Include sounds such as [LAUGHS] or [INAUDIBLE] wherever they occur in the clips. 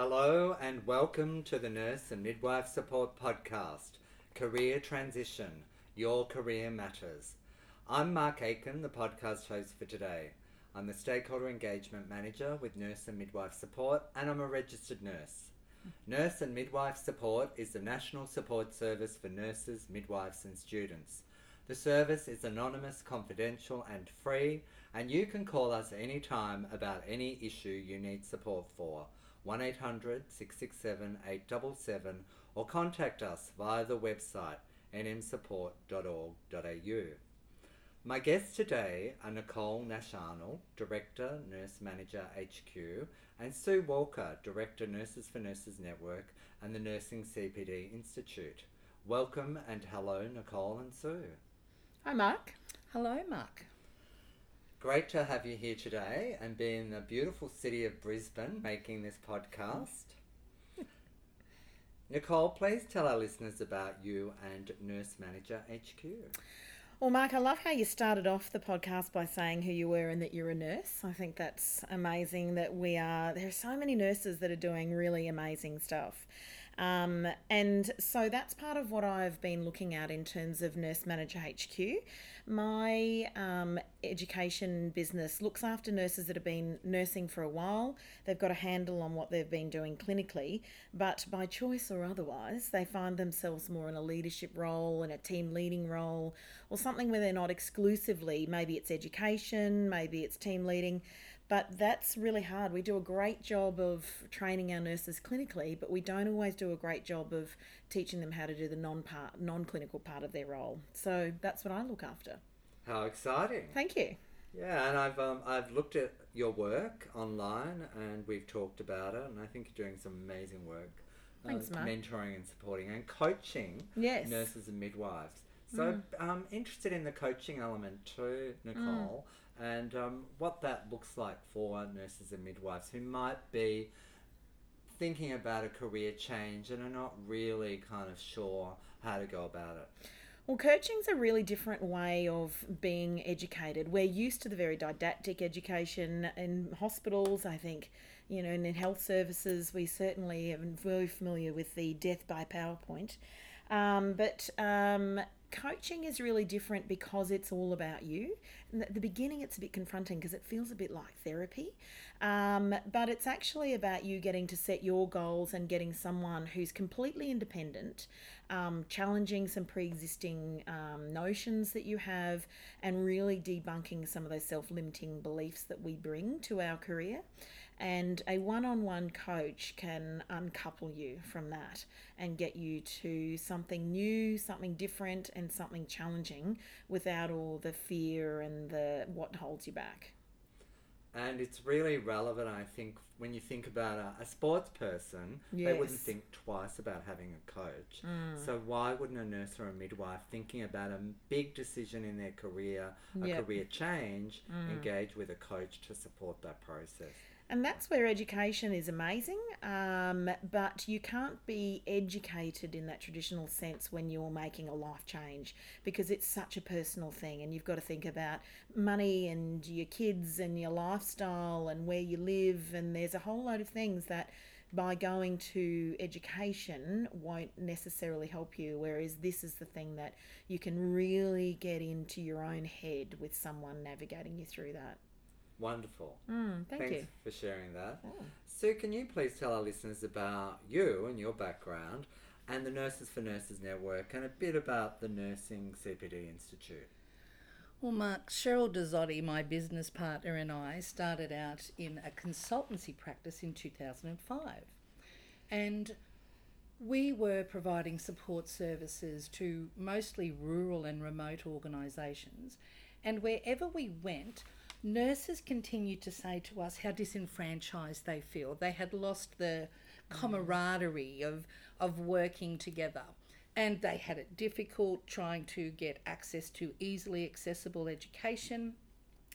Hello and welcome to the Nurse and Midwife Support Podcast, Career Transition, Your Career Matters. I'm Mark Aiken, the podcast host for today. I'm the Stakeholder Engagement Manager with Nurse and Midwife Support, and I'm a registered nurse. Nurse and Midwife Support is the national support service for nurses, midwives, and students. The service is anonymous, confidential, and free, and you can call us anytime about any issue you need support for. 1800 667 877 or contact us via the website nmsupport.org.au. My guests today are Nicole Nash Arnold, Director, Nurse Manager HQ, and Sue Walker, Director, Nurses for Nurses Network and the Nursing CPD Institute. Welcome and hello, Nicole and Sue. Hi, Mark. Hello, Mark. Great to have you here today and be in the beautiful city of Brisbane making this podcast. [LAUGHS] Nicole, please tell our listeners about you and Nurse Manager HQ. Well, Mark, I love how you started off the podcast by saying who you were and that you're a nurse. I think that's amazing that we are. There are so many nurses that are doing really amazing stuff. Um, and so that's part of what I've been looking at in terms of Nurse Manager HQ. My um, education business looks after nurses that have been nursing for a while. They've got a handle on what they've been doing clinically, but by choice or otherwise, they find themselves more in a leadership role, in a team leading role, or something where they're not exclusively, maybe it's education, maybe it's team leading, but that's really hard. We do a great job of training our nurses clinically, but we don't always do a great job of teaching them how to do the non part, non clinical part of their role. So that's what I look after. How exciting! Thank you. Yeah, and I've um, I've looked at your work online, and we've talked about it, and I think you're doing some amazing work. uh, Thanks, Mark. mentoring and supporting and coaching Yes. nurses and midwives. So I'm interested in the coaching element too, Nicole, and um, what that looks like for nurses and midwives who might be thinking about a career change and are not really kind of sure how to go about it. Well, coaching's a really different way of being educated. We're used to the very didactic education in hospitals. I think, you know, and in health services, we certainly are very familiar with the death by PowerPoint. Um, but um, coaching is really different because it's all about you. And at the beginning, it's a bit confronting because it feels a bit like therapy. Um, but it's actually about you getting to set your goals and getting someone who's completely independent, um, challenging some pre existing um, notions that you have, and really debunking some of those self limiting beliefs that we bring to our career. And a one on one coach can uncouple you from that and get you to something new, something different, and something challenging without all the fear and the what holds you back. And it's really relevant, I think, when you think about a, a sports person, they wouldn't think twice about having a coach. Mm. So why wouldn't a nurse or a midwife thinking about a big decision in their career, a Yep. career change, mm. engage with a coach to support that process? And that's where education is amazing, um, but you can't be educated in that traditional sense when you're making a life change because it's such a personal thing, and you've got to think about money and your kids and your lifestyle and where you live, and there's a whole load of things that by going to education won't necessarily help you. Whereas this is the thing that you can really get into your own head with someone navigating you through that. Wonderful. Mm, thank Thanks you. for sharing that. Oh. Sue, can you please tell our listeners about you and your background and the Nurses for Nurses Network and a bit about the Nursing CPD Institute? Well, Mark, Cheryl Dazzotti, my business partner, and I started out in a consultancy practice in 2005. And we were providing support services to mostly rural and remote organisations. And wherever we went, nurses continued to say to us how disenfranchised they feel. They had lost the camaraderie of, of working together. And they had it difficult trying to get access to easily accessible education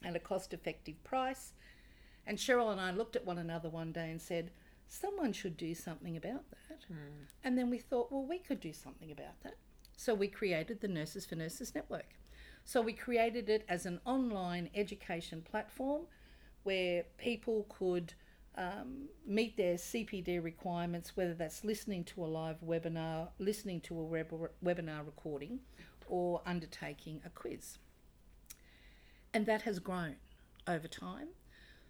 at a cost effective price. And Cheryl and I looked at one another one day and said, someone should do something about that. Hmm. And then we thought, well, we could do something about that. So we created the Nurses for Nurses Network. So we created it as an online education platform where people could um, meet their CPD requirements, whether that's listening to a live webinar, listening to a web- webinar recording, or undertaking a quiz. And that has grown over time.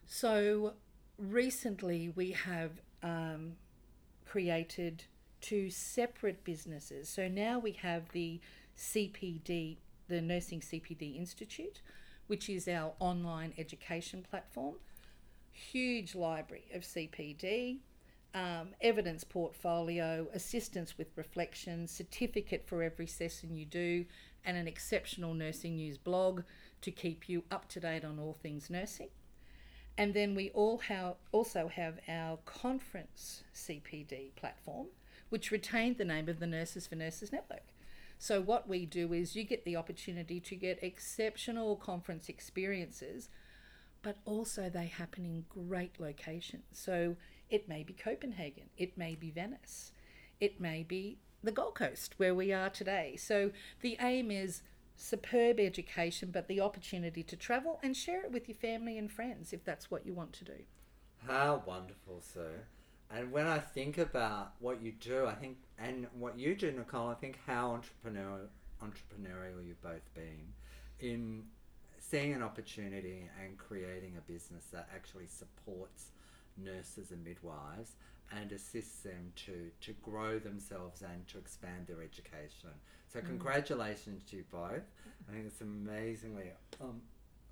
So recently we have um, created two separate businesses. So now we have the CPD, the Nursing CPD Institute, which is our online education platform. Huge library of CPD, um, evidence portfolio, assistance with reflection, certificate for every session you do, and an exceptional nursing news blog to keep you up to date on all things nursing. And then we all have, also have our conference CPD platform, which retained the name of the Nurses for Nurses Network. So, what we do is you get the opportunity to get exceptional conference experiences, but also they happen in great locations. So, it may be Copenhagen, it may be Venice, it may be the Gold Coast where we are today. So, the aim is superb education, but the opportunity to travel and share it with your family and friends if that's what you want to do. How wonderful, Sue. And when I think about what you do, I think, and what you do, Nicole, I think how entrepreneurial, entrepreneurial you've both been in seeing an opportunity and creating a business that actually supports nurses and midwives and assists them to, to grow themselves and to expand their education. So, congratulations to you both. I think it's amazingly um,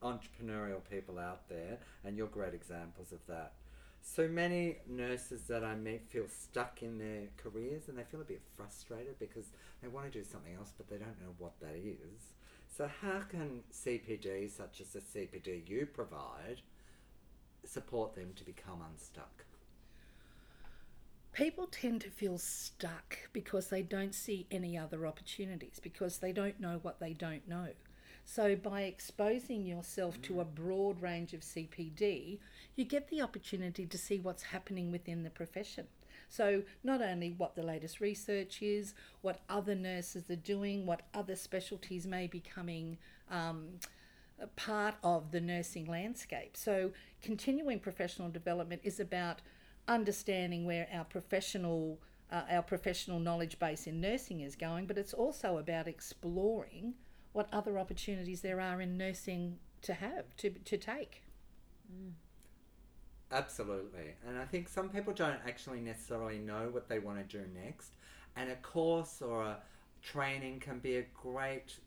entrepreneurial people out there, and you're great examples of that. So many nurses that I meet feel stuck in their careers and they feel a bit frustrated because they want to do something else but they don't know what that is. So, how can CPD, such as the CPD you provide, support them to become unstuck? People tend to feel stuck because they don't see any other opportunities, because they don't know what they don't know. So, by exposing yourself to a broad range of CPD, you get the opportunity to see what's happening within the profession. So, not only what the latest research is, what other nurses are doing, what other specialties may be coming um, part of the nursing landscape. So, continuing professional development is about understanding where our professional uh, our professional knowledge base in nursing is going, but it's also about exploring what other opportunities there are in nursing to have to to take. Mm. Absolutely. And I think some people don't actually necessarily know what they want to do next. And a course or a training can be a great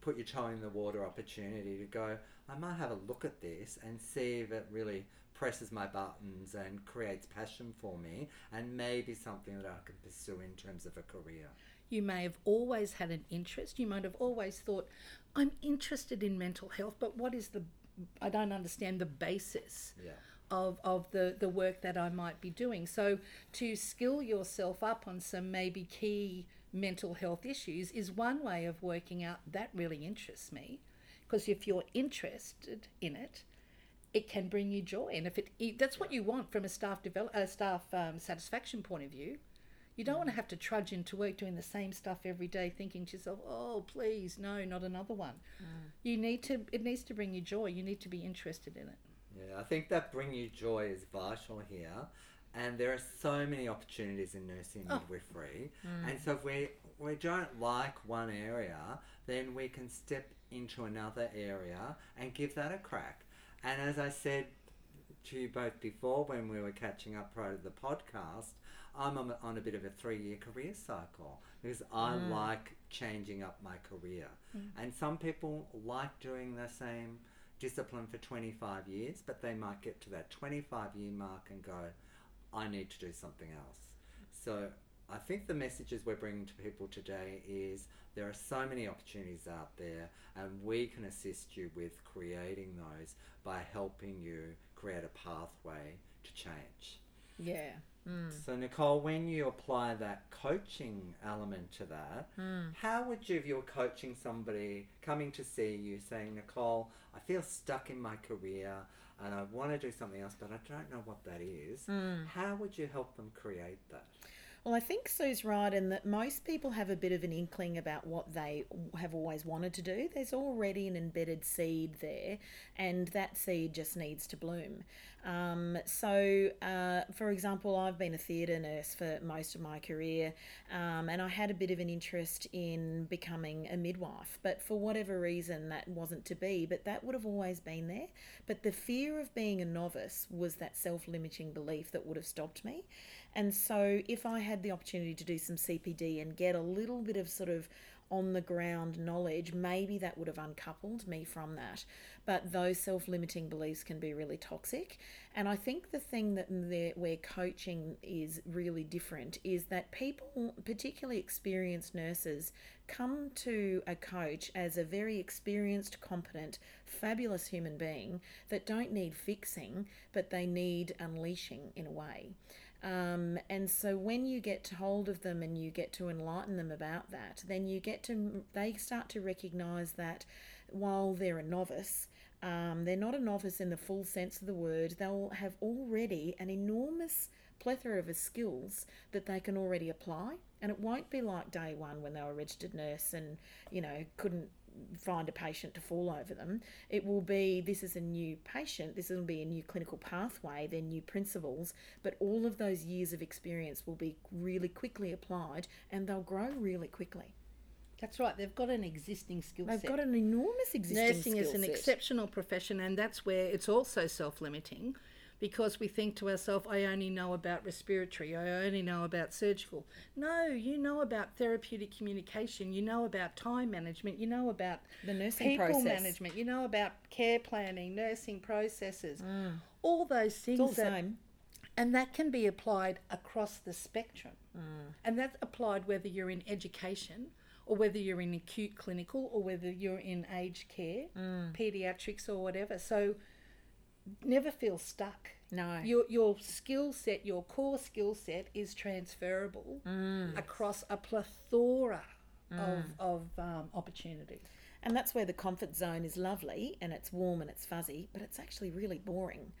put your toe in the water opportunity to go, I might have a look at this and see if it really presses my buttons and creates passion for me and maybe something that I can pursue in terms of a career. You may have always had an interest. You might have always thought, I'm interested in mental health, but what is the, I don't understand the basis Yeah. of, of the, the work that I might be doing. So to skill yourself up on some maybe key mental health issues is one way of working out that really interests me. Because if you're interested in it, it can bring you joy, and if it, that's what you want from a staff develop, a staff um, satisfaction point of view. You don't want to have to trudge into work doing the same stuff every day, thinking to yourself, "Oh, please, no, not another one." Mm. You need to. It needs to bring you joy. You need to be interested in it. Yeah, I think that bring you joy is vital here. And there are so many opportunities in nursing and Oh. midwifery. Mm. And so if we, we don't like one area, then we can step into another area and give that a crack. And as I said to you both before when we were catching up prior to the podcast, I'm on, on a bit of a three year career cycle because I mm. like changing up my career. Mm. And some people like doing the same discipline for 25 years, but they might get to that 25 year mark and go, I need to do something else. So I think the messages we're bringing to people today is there are so many opportunities out there, and we can assist you with creating those by helping you create a pathway to change. Yeah. Mm. So, Nicole, when you apply that coaching element to that, mm. how would you, if you're coaching somebody coming to see you saying, Nicole, I feel stuck in my career and I want to do something else, but I don't know what that is, mm. how would you help them create that? Well, I think Sue's right in that most people have a bit of an inkling about what they have always wanted to do. There's already an embedded seed there, and that seed just needs to bloom. Um, so, uh, for example, I've been a theatre nurse for most of my career, um, and I had a bit of an interest in becoming a midwife, but for whatever reason, that wasn't to be. But that would have always been there. But the fear of being a novice was that self limiting belief that would have stopped me. And so, if I had the opportunity to do some CPD and get a little bit of sort of on the ground knowledge, maybe that would have uncoupled me from that. But those self limiting beliefs can be really toxic. And I think the thing that where coaching is really different is that people, particularly experienced nurses, come to a coach as a very experienced, competent, fabulous human being that don't need fixing, but they need unleashing in a way. Um, and so when you get hold of them and you get to enlighten them about that, then you get to, they start to recognize that while they're a novice, um, they're not a novice in the full sense of the word, they'll have already an enormous plethora of skills that they can already apply. And it won't be like day one when they were a registered nurse and, you know, couldn't find a patient to fall over them. It will be this is a new patient, this will be a new clinical pathway, they're new principles, but all of those years of experience will be really quickly applied and they'll grow really quickly. That's right. They've got an existing skill set. They've got an enormous existing Nursing is an set. exceptional profession, and that's where it's also self-limiting because we think to ourselves, I only know about respiratory, I only know about surgical. No, you know about therapeutic communication, you know about time management, you know about the nursing people process. management, you know about care planning, nursing processes, mm. all those things. All that, same. and that can be applied across the spectrum. Mm. And that's applied whether you're in education or whether you're in acute clinical or whether you're in aged care, mm. pediatrics or whatever. So never feel stuck. No. Your your skill set, your core skill set is transferable across a plethora of, of um, opportunities. And that's where the comfort zone is lovely and it's warm and it's fuzzy, but it's actually really boring.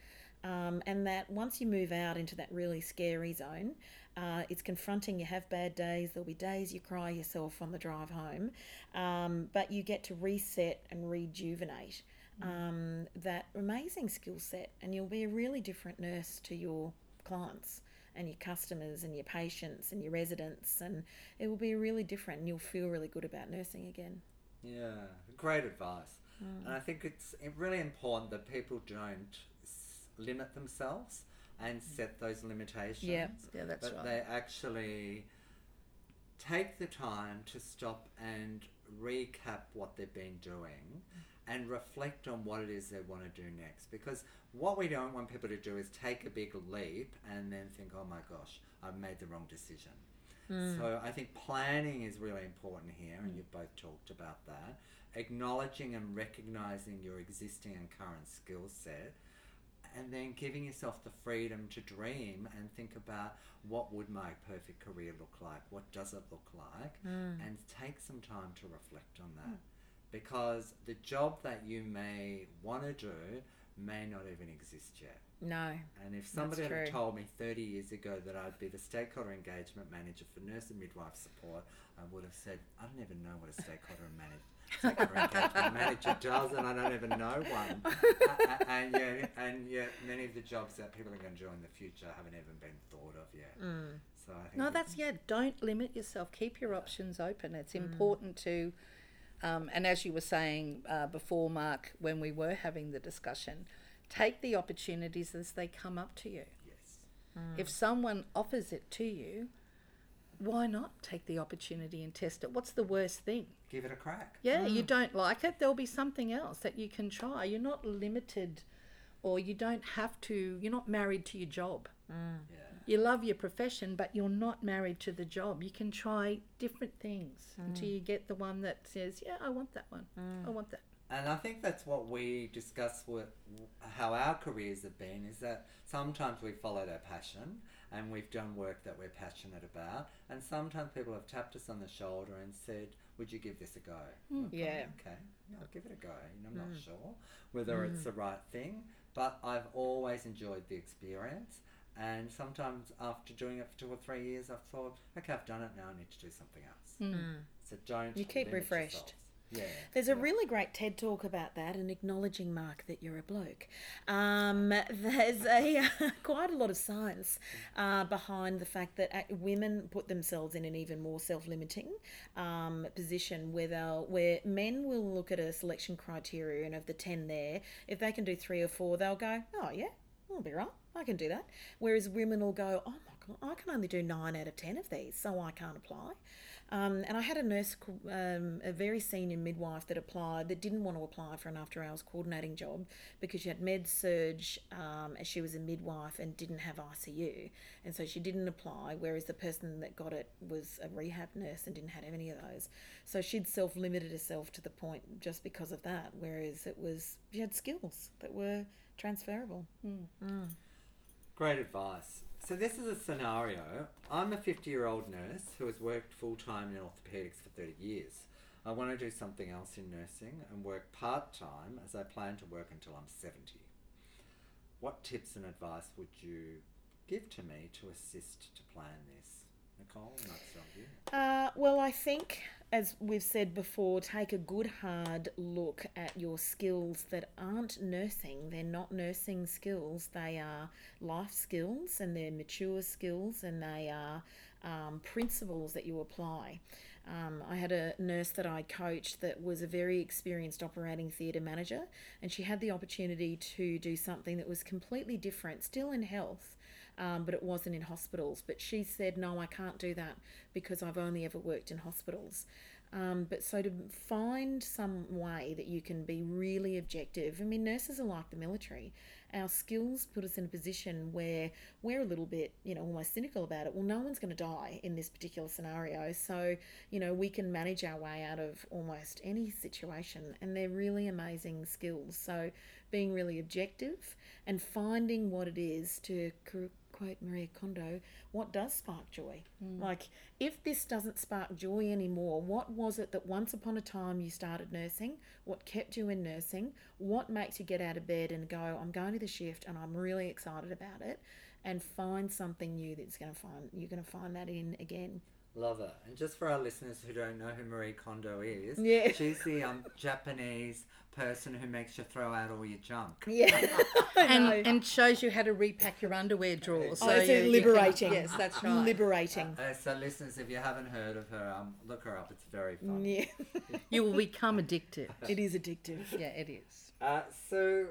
Um, and that once you move out into that really scary zone, uh, it's confronting. You have bad days. There'll be days you cry yourself on the drive home, um, but you get to reset and rejuvenate um, that amazing skill set, and you'll be a really different nurse to your clients and your customers and your patients and your residents, and it will be really different, and you'll feel really good about nursing again. Yeah, great advice. Mm. And I think it's really important that people don't limit themselves and mm. set those limitations. Yeah. Yeah, that's but right. they actually take the time to stop and recap what they've been doing mm. And reflect on what it is they want to do next. Because what we don't want people to do is take a big leap and then think, oh my gosh, I've made the wrong decision. Hmm. So I think planning is really important here, and you've both talked about that. Acknowledging and recognizing your existing and current skill set, and then giving yourself the freedom to dream and think about what would my perfect career look like, what does it look like, hmm. and take some time to reflect on that. Hmm. Because the job that you may want to do may not even exist yet. No. And if somebody had told me 30 years ago that I'd be the stakeholder engagement manager for nurse and midwife support, I would have said, I don't even know what a stakeholder manage, stakeholder [LAUGHS] engagement manager does, and I don't even know one. [LAUGHS] A- a- and, yet, and yet, many of the jobs that people are going to do in the future haven't even been thought of yet. Mm. So I think No, that's yeah. Don't limit yourself. Keep your options open. It's mm. important to, um, and as you were saying uh, before, Mark, when we were having the discussion, take the opportunities as they come up to you. yes. If someone offers it to you, why not take the opportunity and test it? What's the worst thing? Give it a crack. Yeah, you don't like it, there'll be something else that you can try. You're not limited or you don't have to, you're not married to your job. Yeah. You love your profession, but you're not married to the job. You can try different things until mm. you get the one that says, Yeah, I want that one. Mm. I want that. And I think that's what we discuss with how our careers have been is that sometimes we followed our passion and we've done work that we're passionate about, and sometimes people have tapped us on the shoulder and said, Would you give this a go? Hmm. We've gone, Yeah. Okay, I'll give it a go. And I'm not mm. sure whether it's the right thing, but I've always enjoyed the experience. And sometimes after doing it for two or three years, I've thought, okay, I've done it now. I need to do something else. Mm. So don't You keep refreshed. yourselves. Yeah. There's a really great TED talk about that and acknowledging, Mark, that you're a bloke. Um, [LAUGHS] there's a [LAUGHS] quite a lot of science uh, behind the fact that uh, women put themselves in an even more self-limiting um, position where they'll, where men will look at a selection criteria and of the ten there, if they can do three or four, they'll go, oh yeah, I'll be right, I can do that. Whereas women will go, oh my god, I can only do nine out of ten of these, so I can't apply. Um, and I had a nurse, um, a very senior midwife that applied, that didn't want to apply for an after hours coordinating job because she had med surg um, as she was a midwife and didn't have ICU. And so she didn't apply, whereas the person that got it was a rehab nurse and didn't have any of those. So she'd self limited herself to the point just because of that, whereas it was, she had skills that were transferable. Great advice. So this is a scenario. I'm a 50 year old nurse who has worked full time in orthopedics for 30 years. I want to do something else in nursing and work part time as I plan to work until I'm 70. What tips and advice would you give to me to assist to plan this? Nicole, you. Uh, well, I think, as we've said before, take a good hard look at your skills that aren't nursing. They're not nursing skills, they are life skills and they're mature skills and they are um, principles that you apply. Um, I had a nurse that I coached that was a very experienced operating theatre manager, and she had the opportunity to do something that was completely different, still in health, um, but it wasn't in hospitals. But she said, No, I can't do that because I've only ever worked in hospitals. Um, but so to find some way that you can be really objective, I mean, nurses are like the military. Our skills put us in a position where we're a little bit, you know, almost cynical about it. Well, no one's going to die in this particular scenario. So, you know, we can manage our way out of almost any situation. And they're really amazing skills. So, being really objective and finding what it is to quote Maria Kondo, what does spark joy? Hmm. Like, if this doesn't spark joy anymore, what was it that once upon a time you started nursing? What kept you in nursing? What makes you get out of bed and go, I'm going to the shift and I'm really excited about it? And find something new that's going to find you're going to find that in again. Love it. And just for our listeners who don't know who Marie Kondo is, Yeah. [LAUGHS] she's the um, Japanese person who makes you throw out all your junk. Yeah, [LAUGHS] and and shows you how to repack your underwear drawer. So Oh, so you- you can- liberating. yes, that's right. liberating. Uh, so, listeners, if you haven't heard of her, um, look her up. It's very fun. Yeah, [LAUGHS] you will become addicted. it is addictive. Yeah, it is. Uh, so,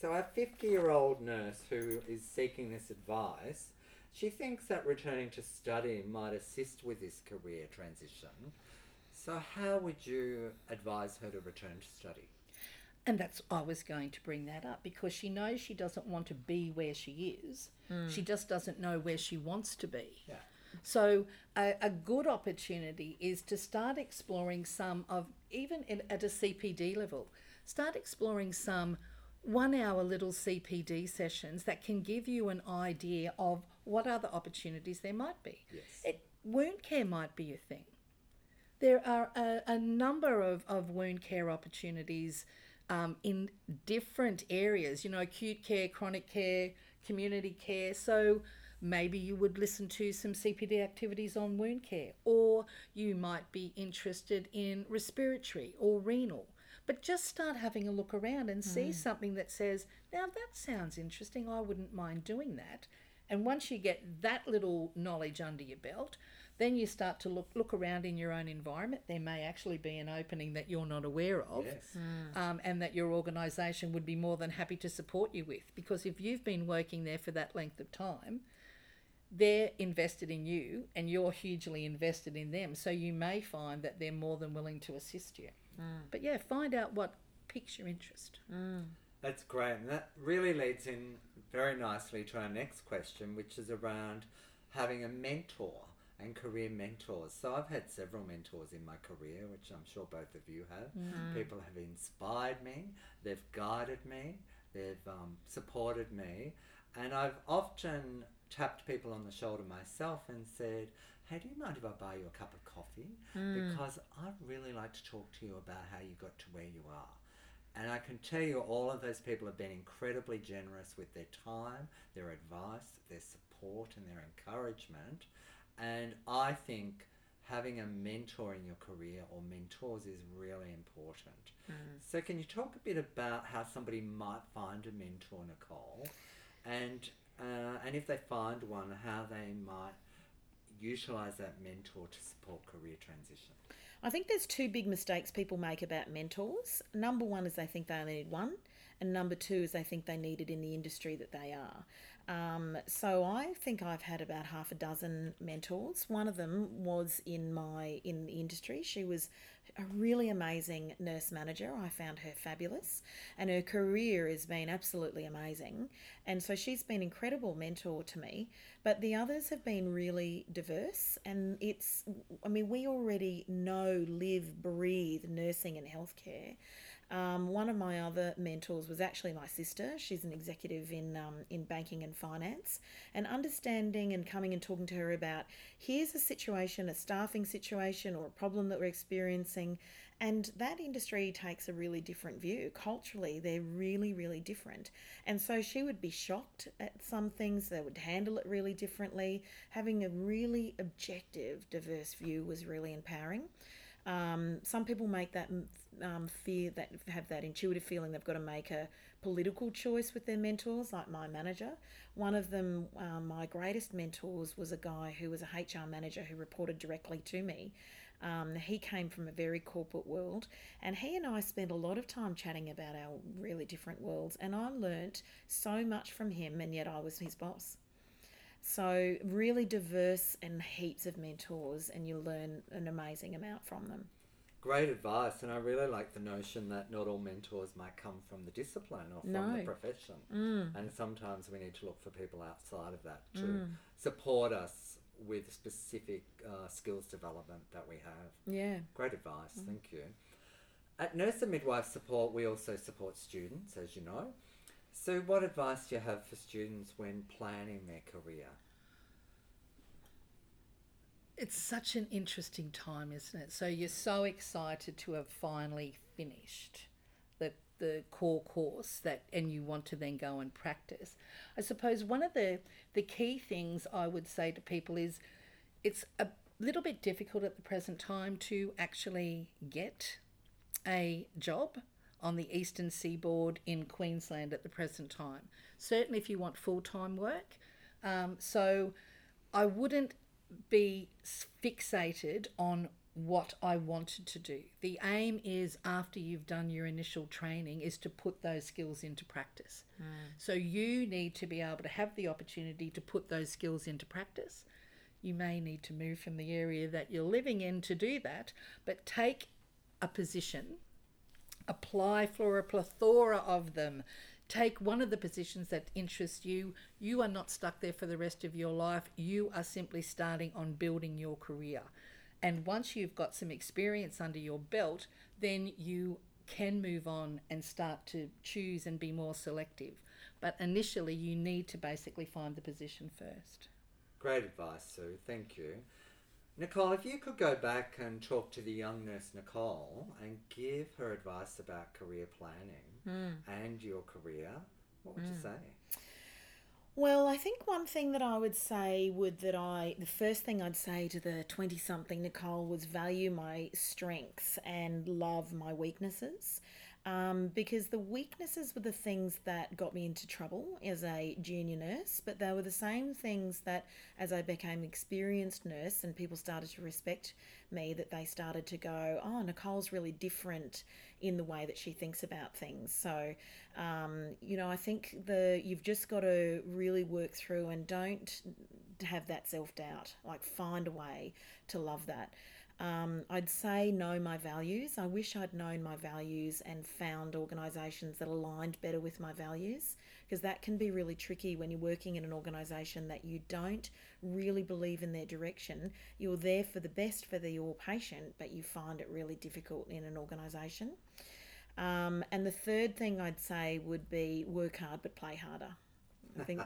so our fifty-year-old nurse who is seeking this advice, she thinks that returning to study might assist with this career transition. So, how would you advise her to return to study? And that's I was going to bring that up because she knows she doesn't want to be where she is. Hmm. She just doesn't know where she wants to be. Yeah. So a, a good opportunity is to start exploring some of even in, at a CPD level. Start exploring some one-hour little CPD sessions that can give you an idea of what other opportunities there might be. Yes. It, wound care might be a thing. There are a, a number of, of wound care opportunities um, in different areas, you know, acute care, chronic care, community care. So maybe you would listen to some CPD activities on wound care, or you might be interested in respiratory or renal. But just start having a look around and see something that says, now that sounds interesting, I wouldn't mind doing that. And once you get that little knowledge under your belt, then you start to look look around in your own environment. There may actually be an opening that you're not aware of, Yes. Mm. um, and that your organisation would be more than happy to support you with. Because if you've been working there for that length of time, they're invested in you, and you're hugely invested in them. So you may find that they're more than willing to assist you. Mm. But yeah, find out what piques your interest. Mm. That's great. And that really leads in very nicely to our next question, which is around having a mentor and career mentors. So I've had several mentors in my career, which I'm sure both of you have. People have inspired me, they've guided me, they've um, supported me. And I've often tapped people on the shoulder myself and said, Hey, do you mind if I buy you a cup of coffee? Because I'd really like to talk to you about how you got to where you are. And I can tell you, all of those people have been incredibly generous with their time, their advice, their support, and their encouragement. And I think having a mentor in your career or mentors is really important. So, can you talk a bit about how somebody might find a mentor, Nicole, and uh, and if they find one, how they might utilize that mentor to support career transition? I think there's two big mistakes people make about mentors. Number one is they think they only need one, and number two is they think they need it in the industry that they are. Um, so I think I've had about half a dozen mentors. One of them was in my in the industry. She was a really amazing nurse manager. I found her fabulous, and her career has been absolutely amazing. And so she's been incredible mentor to me. But the others have been really diverse, and it's I mean we already know, live, breathe nursing and healthcare. Um, one of my other mentors was actually my sister. She's an executive in um, in banking and finance, and understanding and coming and talking to her about here's a situation, a staffing situation, or a problem that we're experiencing, and that industry takes a really different view. Culturally, they're really really different, and so she would be shocked at some things. They would handle it really differently. Having a really objective, diverse view was really empowering. Um, some people make that um, fear that have that intuitive feeling they've got to make a political choice with their mentors, like my manager. One of them, um, my greatest mentors, was a guy who was a HR manager who reported directly to me. Um, he came from a very corporate world, and he and I spent a lot of time chatting about our really different worlds. And I learnt so much from him, and yet I was his boss. So, really diverse and heaps of mentors, and you learn an amazing amount from them. Great advice, and I really like the notion that not all mentors might come from the discipline or from the profession. Mm. And sometimes we need to look for people outside of that to support us with specific uh, skills development that we have. Yeah. Great advice, thank you. At Nurse and Midwife Support, we also support students, as you know. So, what advice do you have for students when planning their career? It's such an interesting time, isn't it? So you're so excited to have finally finished the the core course that and you want to then go and practice. I suppose one of the the key things I would say to people is it's a little bit difficult at the present time to actually get a job on the eastern seaboard in Queensland at the present time. Certainly, if you want full time work. Um, so, I wouldn't be fixated on what I wanted to do. The aim is after you've done your initial training is to put those skills into practice. So you need to be able to have the opportunity to put those skills into practice. You may need to move from the area that you're living in to do that, but take a position apply for a plethora of them. Take one of the positions that interests you. You are not stuck there for the rest of your life. You are simply starting on building your career. And once you've got some experience under your belt, then you can move on and start to choose and be more selective. But initially, you need to basically find the position first. Great advice, Sue. Thank you. Nicole, if you could go back and talk to the young nurse Nicole and give her advice about career planning hmm. and your career, what would you hmm. say? Well, I think one thing that I would say would that I the first thing I'd say to the 20 something Nicole was value my strengths and love my weaknesses. Um, because the weaknesses were the things that got me into trouble as a junior nurse, but they were the same things that as I became experienced nurse and people started to respect me, that they started to go, oh, Nicole's really different in the way that she thinks about things. So, um, you know, I think the you've just got to really work through and don't have that self doubt. Like find a way to love that. Um, I'd say know my values. I wish I'd known my values and found organisations that aligned better with my values because that can be really tricky when you're working in an organisation that you don't really believe in their direction. You're there for the best for the, your patient, but you find it really difficult in an organisation. Um, and the third thing I'd say would be work hard but play harder. I think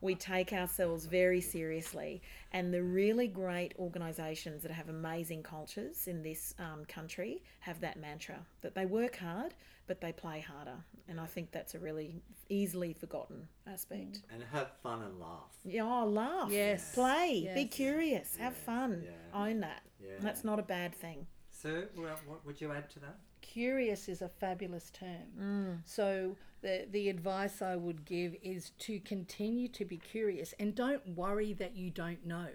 we take ourselves very seriously, and the really great organisations that have amazing cultures in this um, country have that mantra that they work hard, but they play harder, and I think that's a really easily forgotten aspect. And have fun and laugh. Yeah, oh, laugh, Yes. play, be Yes. curious, have fun, Yeah. own that. Yeah. That's not a bad thing. So, well, what would you add to that? Curious is a fabulous term. So the the advice I would give is to continue to be curious and don't worry that you don't know.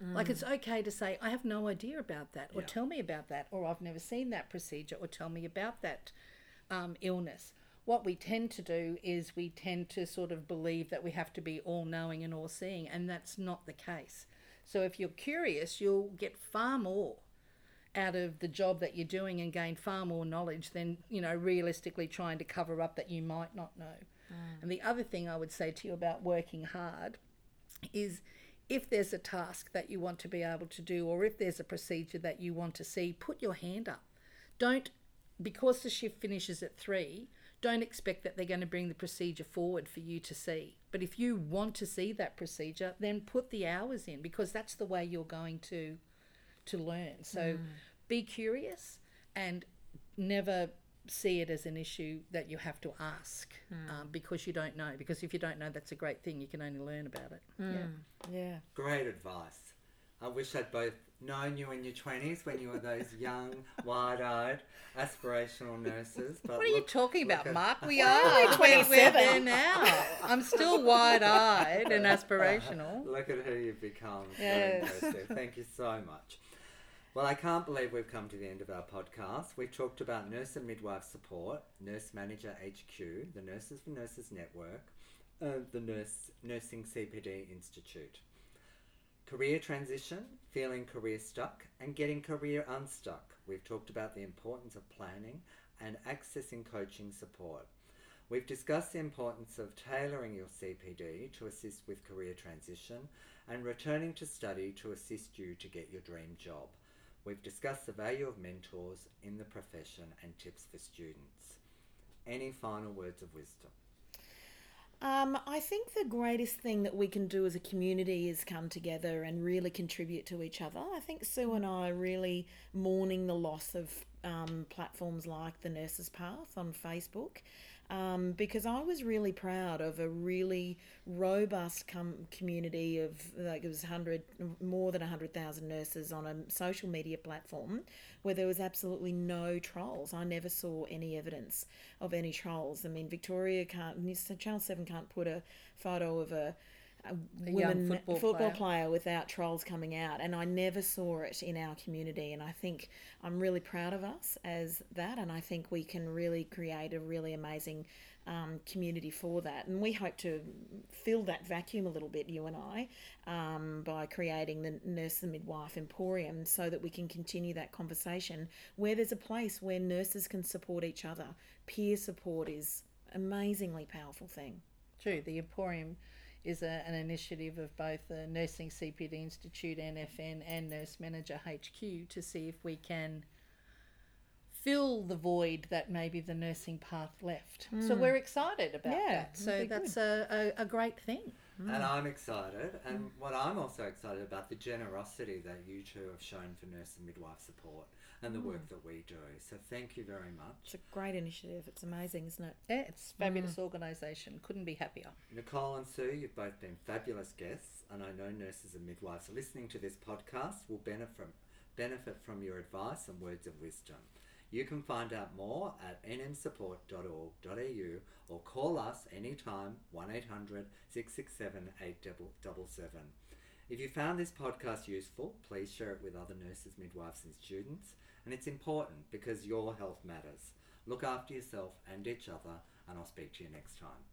Like it's okay to say I have no idea about that, or Yeah. tell me about that, or I've never seen that procedure, or tell me about that um, illness. What we tend to do is we tend to sort of believe that we have to be all knowing and all seeing, and that's not the case. So if you're curious, you'll get far more out of the job that you're doing and gain far more knowledge than you know realistically trying to cover up that you might not know. Mm. And the other thing I would say to you about working hard is if there's a task that you want to be able to do or if there's a procedure that you want to see, put your hand up. Don't because the shift finishes at 3, don't expect that they're going to bring the procedure forward for you to see. But if you want to see that procedure, then put the hours in because that's the way you're going to to learn. So mm. be curious and never see it as an issue that you have to ask mm. um, because you don't know. Because if you don't know, that's a great thing. You can only learn about it. Mm. Yeah. Yeah. Great advice. I wish I'd both known you in your 20s when you were those young, [LAUGHS] wide eyed, aspirational nurses. But What are you talking about, at- Mark? We [LAUGHS] are. only We're- We're 27. there now. I'm still wide eyed and aspirational. [LAUGHS] Look at who you've become. Yes. Thank you so much. Well, I can't believe we've come to the end of our podcast. We've talked about nurse and midwife support, Nurse Manager HQ, the Nurses for Nurses Network, uh, the Nurse Nursing CPD Institute. Career transition, feeling career stuck, and getting career unstuck. We've talked about the importance of planning and accessing coaching support. We've discussed the importance of tailoring your CPD to assist with career transition and returning to study to assist you to get your dream job. We've discussed the value of mentors in the profession and tips for students. Any final words of wisdom? Um, I think the greatest thing that we can do as a community is come together and really contribute to each other. I think Sue and I are really mourning the loss of um, platforms like the Nurses Path on Facebook. Um, because I was really proud of a really robust com- community of like it was hundred more than hundred thousand nurses on a social media platform where there was absolutely no trolls. I never saw any evidence of any trolls. I mean, Victoria can't, Channel Seven can't put a photo of a, a, A women football football player. player without trolls coming out, and I never saw it in our community. And I think I'm really proud of us as that, and I think we can really create a really amazing um, community for that. And we hope to fill that vacuum a little bit, you and I, um, by creating the Nurse and Midwife Emporium so that we can continue that conversation where there's a place where nurses can support each other. Peer support is amazingly powerful thing. True. The Emporium is a, an initiative of both the Nursing CPD Institute, NFN, and Nurse Manager HQ to see if we can fill the void that maybe the nursing path left. So we're excited about Yeah, that. So that's a, a, a great thing. And mm. I'm excited. And mm. what I'm also excited about the generosity that you two have shown for nurse and midwife support and the work hmm. that we do. So thank you very much. It's a great initiative. It's amazing, isn't it? Yeah, it's a fabulous organisation. Couldn't be happier. Nicole and Sue, you've both been fabulous guests, and I know nurses and midwives listening to this podcast will benefit from, benefit from your advice and words of wisdom. You can find out more at nmsupport.org.au or call us anytime 1800 667 8777. If you found this podcast useful, please share it with other nurses, midwives, and students. And it's important because your health matters. Look after yourself and each other, and I'll speak to you next time.